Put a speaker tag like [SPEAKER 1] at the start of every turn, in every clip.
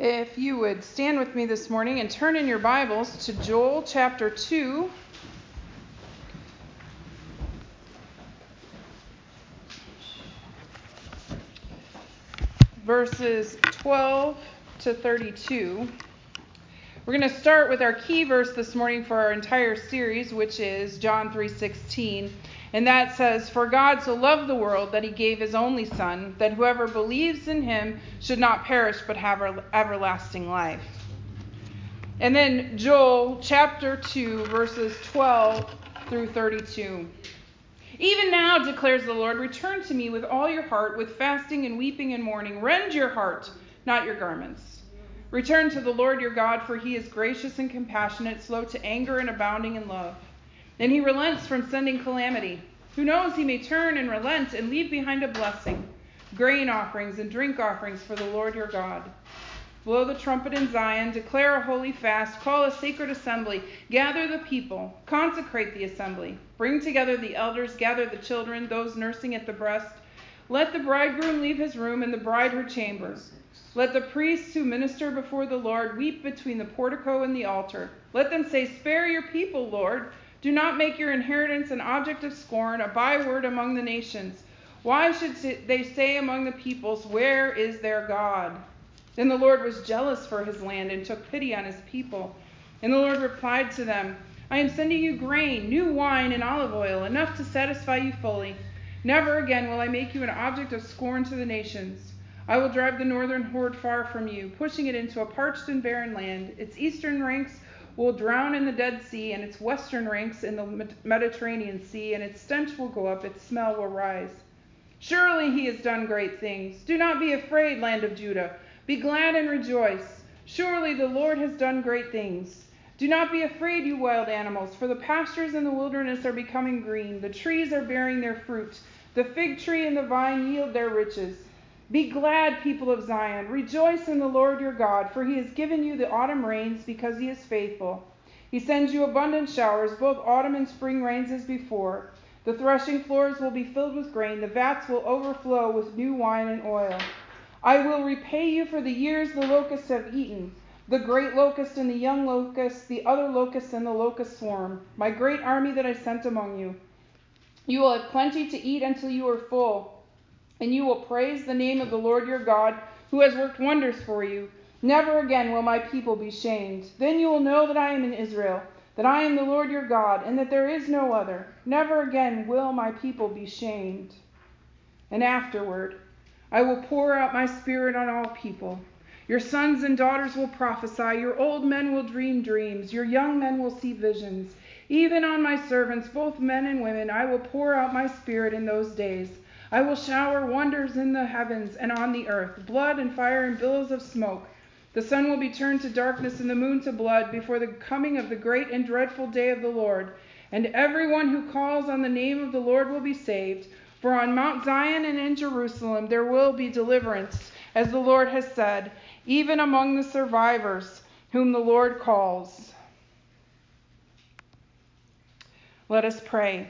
[SPEAKER 1] If you would stand with me this morning and turn in your Bibles to Joel chapter 2. Verses 12 to 32. We're going to start with our key verse this morning for our entire series, which is John 3:16. And that says, For God so loved the world that he gave his only Son, that whoever believes in him should not perish but have everlasting life. And then Joel chapter 2, verses 12 through 32. Even now, declares the Lord, return to me with all your heart, with fasting and weeping and mourning. Rend your heart, not your garments. Return to the Lord your God, for he is gracious and compassionate, slow to anger and abounding in love and he relents from sending calamity. Who knows, he may turn and relent and leave behind a blessing, grain offerings and drink offerings for the Lord your God. Blow the trumpet in Zion, declare a holy fast, call a sacred assembly, gather the people, consecrate the assembly, bring together the elders, gather the children, those nursing at the breast. Let the bridegroom leave his room and the bride her chamber. Let the priests who minister before the Lord weep between the portico and the altar. Let them say, Spare your people, Lord. Do not make your inheritance an object of scorn, a byword among the nations. Why should they say among the peoples, Where is their God? Then the Lord was jealous for his land and took pity on his people. And the Lord replied to them, I am sending you grain, new wine, and olive oil, enough to satisfy you fully. Never again will I make you an object of scorn to the nations. I will drive the northern horde far from you, pushing it into a parched and barren land. Its eastern ranks will drown in the Dead Sea, and its western ranks in the Mediterranean Sea, and its stench will go up, its smell will rise. Surely he has done great things. Do not be afraid, land of Judah. Be glad and rejoice. Surely the Lord has done great things. Do not be afraid, you wild animals, for the pastures in the wilderness are becoming green. The trees are bearing their fruit. The fig tree and the vine yield their riches. Be glad, people of Zion. Rejoice in the Lord your God, for he has given you the autumn rains because he is faithful. He sends you abundant showers, both autumn and spring rains as before. The threshing floors will be filled with grain, the vats will overflow with new wine and oil. I will repay you for the years the locusts have eaten the great locust and the young locust, the other locust and the locust swarm, my great army that I sent among you. You will have plenty to eat until you are full and you will praise the name of the Lord your God, who has worked wonders for you. Never again will my people be shamed. Then you will know that I am in Israel, that I am the Lord your God, and that there is no other. Never again will my people be shamed. And afterward, I will pour out my spirit on all people. Your sons and daughters will prophesy, your old men will dream dreams, your young men will see visions. Even on my servants, both men and women, I will pour out my spirit in those days. I will shower wonders in the heavens and on the earth, blood and fire and billows of smoke. The sun will be turned to darkness and the moon to blood before the coming of the great and dreadful day of the Lord. And everyone who calls on the name of the Lord will be saved. For on Mount Zion and in Jerusalem there will be deliverance, as the Lord has said, even among the survivors whom the Lord calls. Let us pray.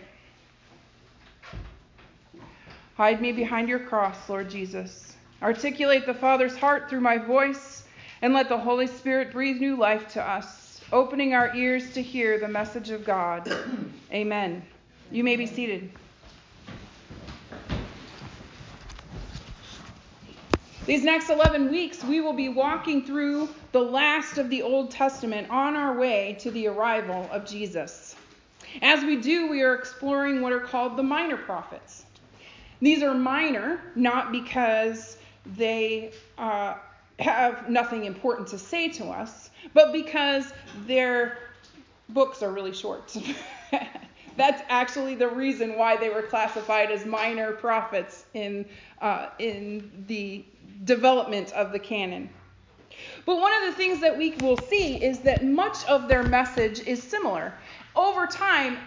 [SPEAKER 1] Hide me behind your cross, Lord Jesus. Articulate the Father's heart through my voice, and let the Holy Spirit breathe new life to us, opening our ears to hear the message of God. Amen. You may be seated. These next 11 weeks, we will be walking through the last of the Old Testament on our way to the arrival of Jesus. As we do, we are exploring what are called the minor prophets. These are minor, not because they uh, have nothing important to say to us, but because their books are really short. That's actually the reason why they were classified as minor prophets in, uh, in the development of the canon. But one of the things that we will see is that much of their message is similar. Over time,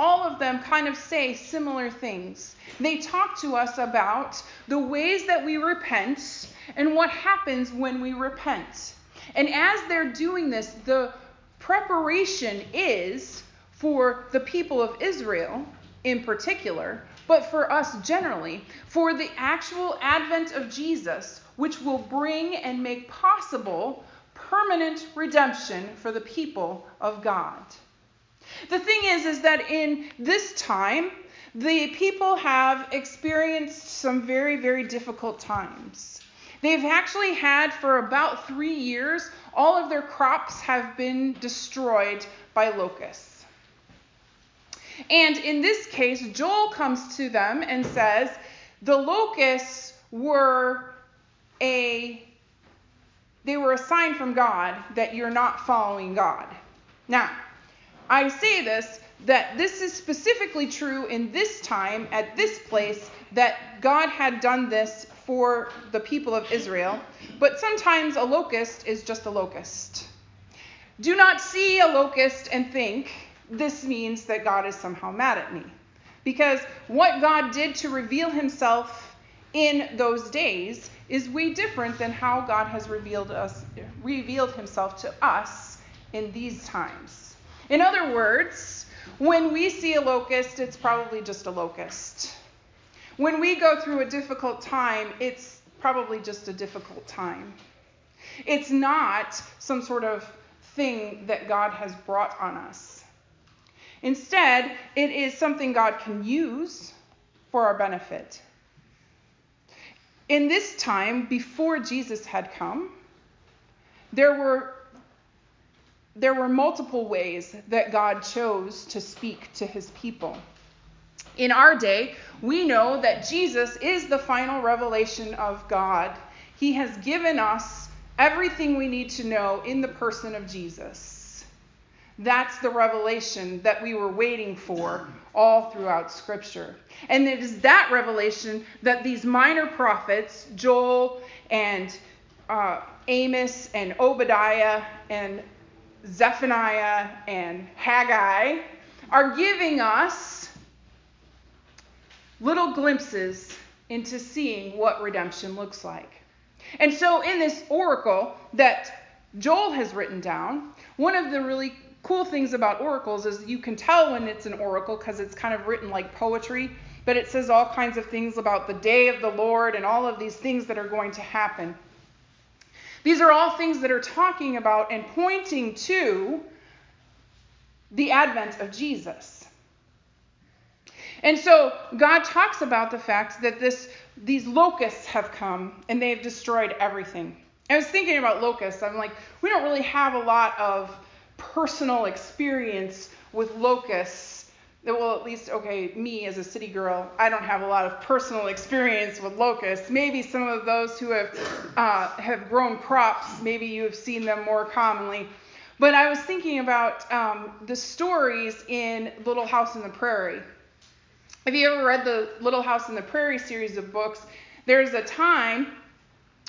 [SPEAKER 1] all of them kind of say similar things. They talk to us about the ways that we repent and what happens when we repent. And as they're doing this, the preparation is for the people of Israel in particular, but for us generally, for the actual advent of Jesus which will bring and make possible permanent redemption for the people of God. The thing is is that in this time the people have experienced some very very difficult times. They've actually had for about 3 years all of their crops have been destroyed by locusts. And in this case, Joel comes to them and says, the locusts were a they were a sign from God that you're not following God. Now, I say this that this is specifically true in this time at this place that God had done this for the people of Israel, but sometimes a locust is just a locust. Do not see a locust and think this means that God is somehow mad at me. Because what God did to reveal himself in those days is way different than how God has revealed us revealed himself to us in these times. In other words, when we see a locust, it's probably just a locust. When we go through a difficult time, it's probably just a difficult time. It's not some sort of thing that God has brought on us. Instead, it is something God can use for our benefit. In this time, before Jesus had come, there were there were multiple ways that God chose to speak to his people. In our day, we know that Jesus is the final revelation of God. He has given us everything we need to know in the person of Jesus. That's the revelation that we were waiting for all throughout Scripture. And it is that revelation that these minor prophets, Joel and uh, Amos and Obadiah and Zephaniah and Haggai, are giving us little glimpses into seeing what redemption looks like. And so, in this oracle that Joel has written down, one of the really cool things about oracles is you can tell when it's an oracle because it's kind of written like poetry, but it says all kinds of things about the day of the Lord and all of these things that are going to happen. These are all things that are talking about and pointing to the advent of Jesus. And so God talks about the fact that this these locusts have come and they've destroyed everything. I was thinking about locusts. I'm like, we don't really have a lot of personal experience with locusts. Well, at least, okay, me as a city girl, I don't have a lot of personal experience with locusts. Maybe some of those who have uh, have grown crops, maybe you have seen them more commonly. But I was thinking about um, the stories in Little House on the Prairie. Have you ever read the Little House on the Prairie series of books? There's a time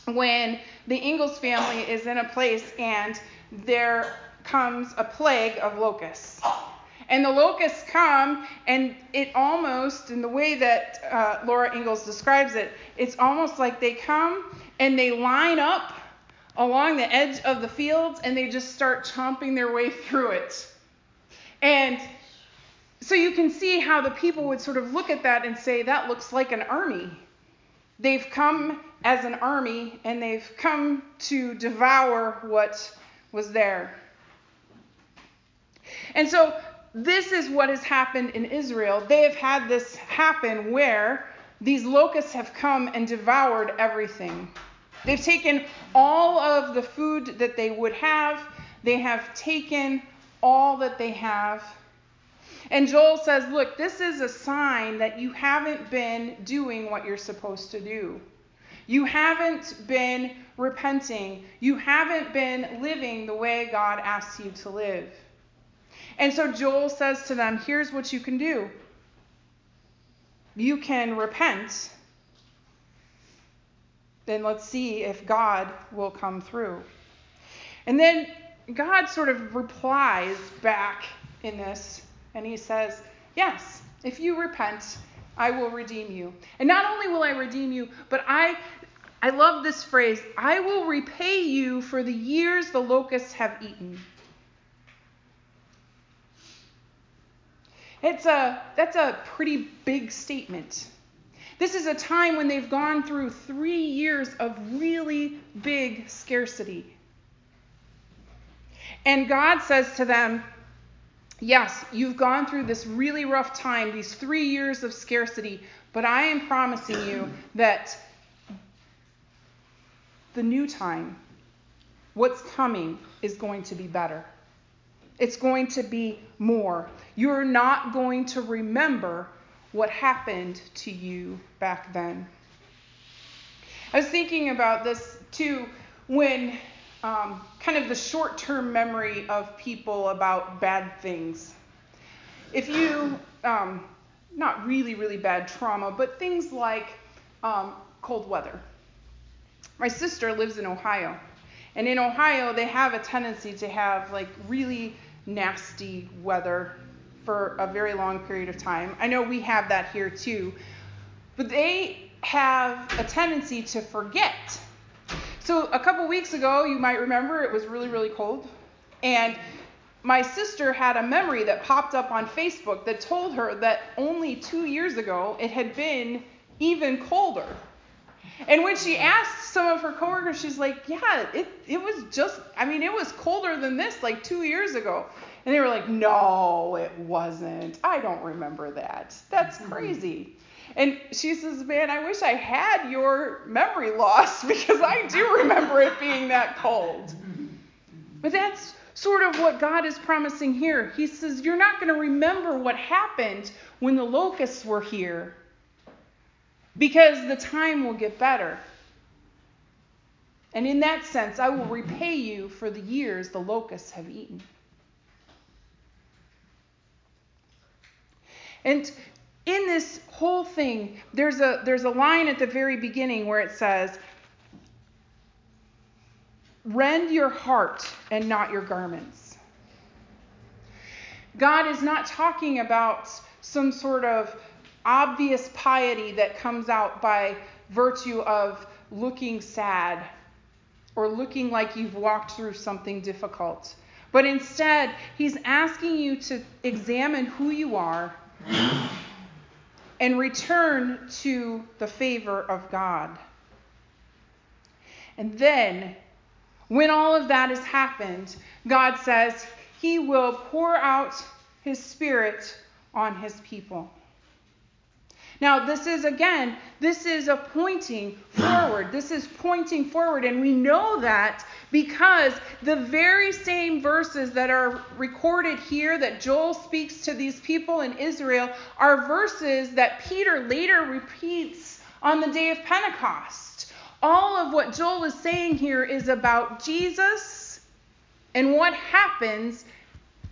[SPEAKER 1] when the Ingalls family is in a place and there comes a plague of locusts. And the locusts come, and it almost, in the way that uh, Laura Ingalls describes it, it's almost like they come and they line up along the edge of the fields and they just start chomping their way through it. And so you can see how the people would sort of look at that and say, that looks like an army. They've come as an army and they've come to devour what was there. And so this is what has happened in Israel. They have had this happen where these locusts have come and devoured everything. They've taken all of the food that they would have, they have taken all that they have. And Joel says, Look, this is a sign that you haven't been doing what you're supposed to do. You haven't been repenting. You haven't been living the way God asks you to live. And so Joel says to them, Here's what you can do you can repent. Then let's see if God will come through. And then God sort of replies back in this, and he says, Yes, if you repent, I will redeem you. And not only will I redeem you, but I I love this phrase, I will repay you for the years the locusts have eaten. It's a that's a pretty big statement. This is a time when they've gone through three years of really big scarcity. And God says to them, Yes, you've gone through this really rough time, these three years of scarcity, but I am promising you that the new time, what's coming, is going to be better. It's going to be more. You're not going to remember what happened to you back then. I was thinking about this too when um, kind of the short term memory of people about bad things. If you, um, not really, really bad trauma, but things like um, cold weather. My sister lives in Ohio, and in Ohio, they have a tendency to have like really nasty weather for a very long period of time. I know we have that here too, but they have a tendency to forget. So a couple weeks ago, you might remember it was really, really cold, and my sister had a memory that popped up on Facebook that told her that only two years ago it had been even colder. And when she asked some of her coworkers, she's like, Yeah, it, it was just, I mean, it was colder than this like two years ago. And they were like, No, it wasn't. I don't remember that. That's mm-hmm. crazy. And she says, Man, I wish I had your memory loss because I do remember it being that cold. But that's sort of what God is promising here. He says, You're not going to remember what happened when the locusts were here because the time will get better. And in that sense, I will repay you for the years the locusts have eaten. And in this whole thing, there's a, there's a line at the very beginning where it says, Rend your heart and not your garments. God is not talking about some sort of obvious piety that comes out by virtue of looking sad or looking like you've walked through something difficult. But instead, he's asking you to examine who you are and return to the favor of God. And then, when all of that has happened, God says he will pour out his spirit on his people. Now, this is again, this is a pointing forward. This is pointing forward. And we know that because the very same verses that are recorded here that Joel speaks to these people in Israel are verses that Peter later repeats on the day of Pentecost. All of what Joel is saying here is about Jesus and what happens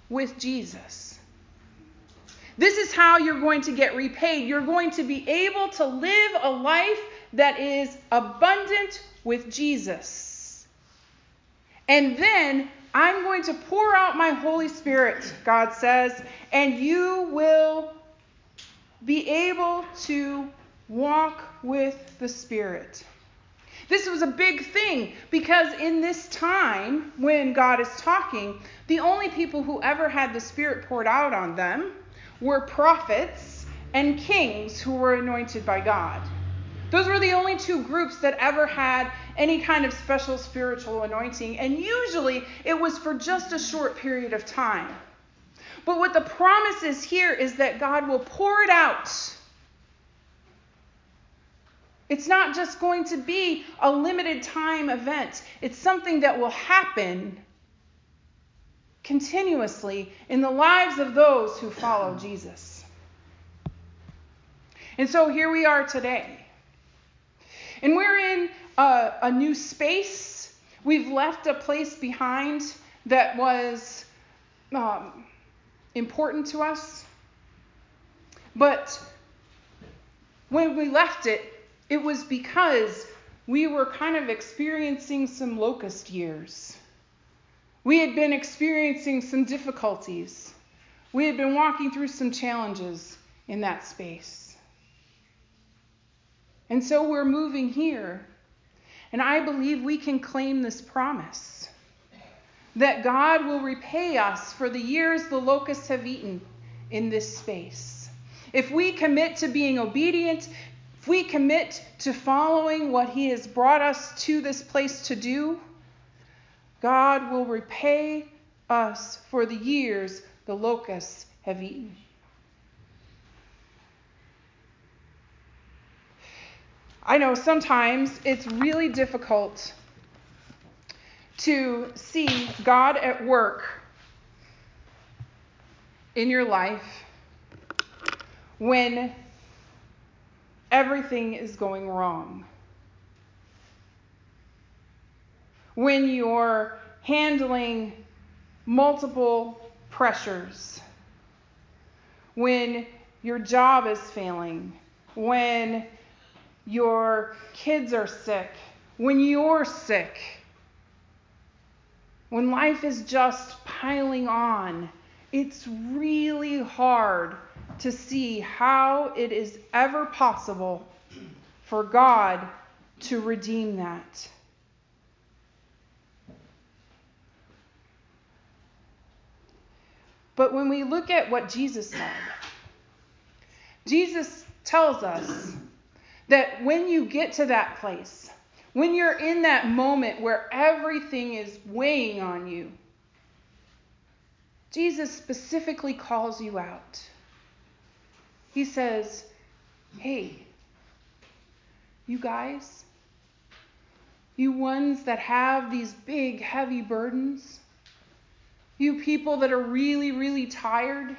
[SPEAKER 1] with Jesus. This is how you're going to get repaid. You're going to be able to live a life that is abundant with Jesus. And then I'm going to pour out my Holy Spirit, God says, and you will be able to walk with the Spirit. This was a big thing because in this time when God is talking, the only people who ever had the Spirit poured out on them were prophets and kings who were anointed by God. Those were the only two groups that ever had any kind of special spiritual anointing, and usually it was for just a short period of time. But what the promise is here is that God will pour it out. It's not just going to be a limited time event, it's something that will happen continuously in the lives of those who follow Jesus. And so here we are today. And we're in a, a new space. We've left a place behind that was um, important to us. But when we left it, it was because we were kind of experiencing some locust years. We had been experiencing some difficulties. We had been walking through some challenges in that space. And so we're moving here. And I believe we can claim this promise that God will repay us for the years the locusts have eaten in this space. If we commit to being obedient if we commit to following what He has brought us to this place to do, God will repay us for the years the locusts have eaten. I know sometimes it's really difficult to see God at work in your life when everything is going wrong. When you're handling multiple pressures. When your job is failing. When your kids are sick. When you're sick. When life is just piling on. It's really hard to see how it is ever possible for God to redeem that. But when we look at what Jesus said, Jesus tells us that when you get to that place, when you're in that moment where everything is weighing on you, Jesus specifically calls you out. He says, Hey, you guys, you ones that have these big, heavy burdens, you people that are really, really tired,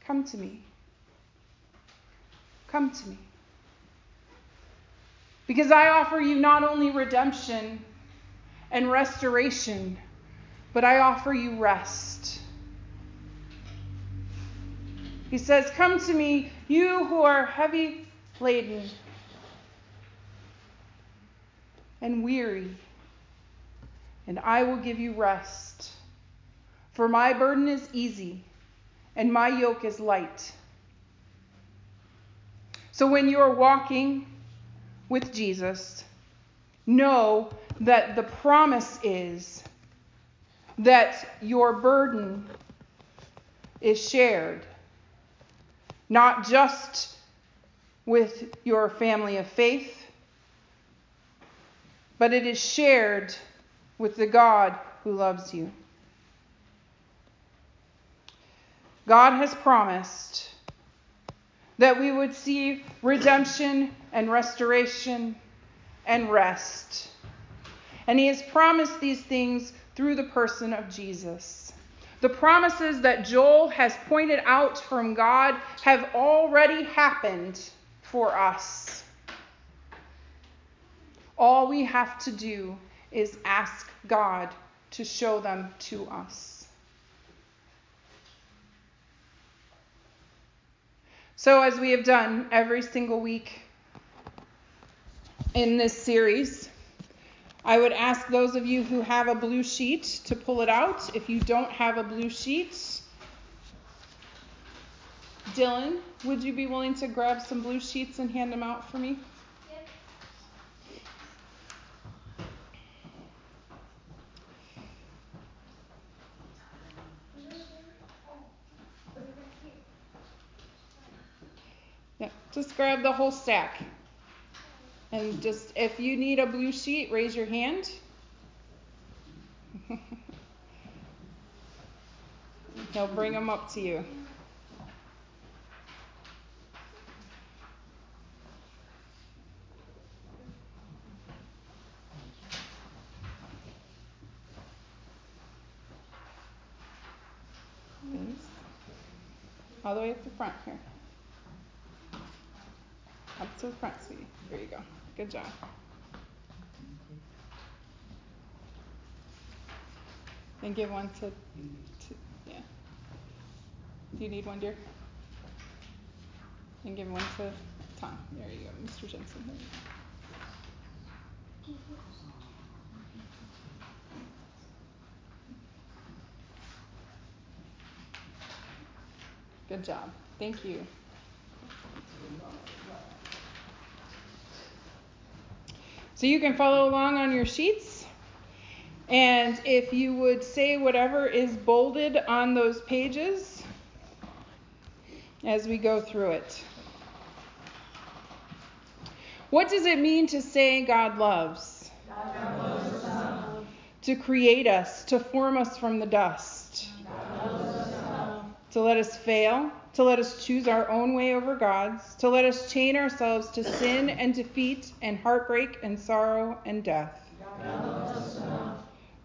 [SPEAKER 1] come to me. Come to me. Because I offer you not only redemption and restoration, but I offer you rest. He says, Come to me, you who are heavy laden and weary, and I will give you rest. For my burden is easy, and my yoke is light. So when you're walking with Jesus, know that the promise is that your burden is shared not just with your family of faith, but it is shared with the God who loves you. God has promised that we would see redemption and restoration and rest. And He has promised these things through the person of Jesus. The promises that Joel has pointed out from God have already happened for us. All we have to do is ask God to show them to us. So, as we have done every single week in this series, I would ask those of you who have a blue sheet to pull it out. If you don't have a blue sheet, Dylan, would you be willing to grab some blue sheets and hand them out for me? Grab the whole stack. And just, if you need a blue sheet, raise your hand. He'll bring them up to you. All the way up the front here. To the front, sweetie. There you go. Good job. And give one to, to yeah. Do you need one, dear? And give one to Tom. There you go, Mr. Jensen. Good job. Thank you. So you can follow along on your sheets. And if you would say whatever is bolded on those pages as we go through it. What does it mean to say God loves?
[SPEAKER 2] God loves
[SPEAKER 1] to create us, to form us from the dust. To let us fail, to let us choose our own way over God's, to let us chain ourselves to sin and defeat and heartbreak and sorrow and death.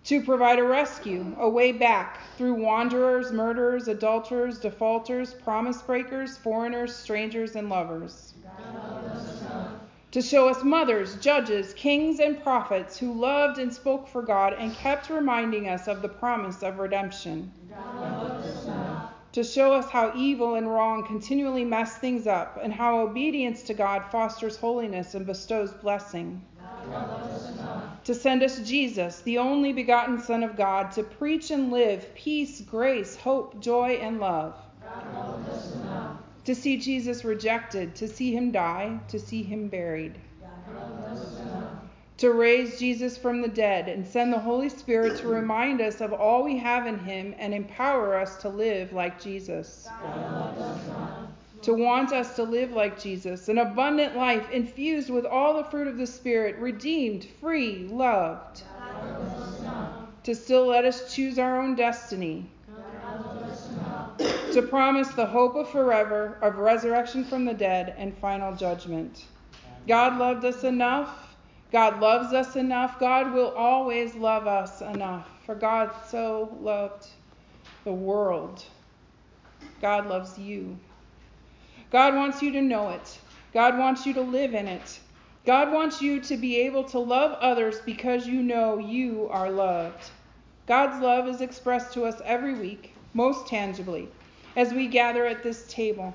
[SPEAKER 1] To provide a rescue, a way back through wanderers, murderers, adulterers, defaulters, promise breakers, foreigners, strangers, and lovers. To show us mothers, judges, kings, and prophets who loved and spoke for God and kept reminding us of the promise of redemption to show us how evil and wrong continually mess things up and how obedience to God fosters holiness and bestows blessing. To send us Jesus, the only begotten Son of God, to preach and live peace, grace, hope, joy, and love. To see Jesus rejected, to see him die, to see him buried to raise Jesus from the dead and send the Holy Spirit to remind us of all we have in Him and empower us to live like Jesus. To want us to live like Jesus, an abundant life infused with all the fruit of the Spirit, redeemed, free, loved. To still let us choose our own destiny. To promise the hope of forever, of resurrection from the dead, and final judgment. God loved us enough God loves us enough. God will always love us enough. For God so loved the world. God loves you. God wants you to know it. God wants you to live in it. God wants you to be able to love others because you know you are loved. God's love is expressed to us every week, most tangibly, as we gather at this table.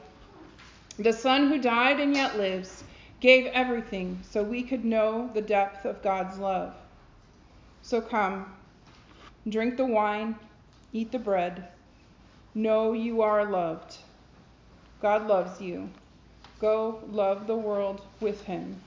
[SPEAKER 1] The Son who died and yet lives gave everything so we could know the depth of God's love. So come, drink the wine, eat the bread. Know you are loved. God loves you. Go love the world with him.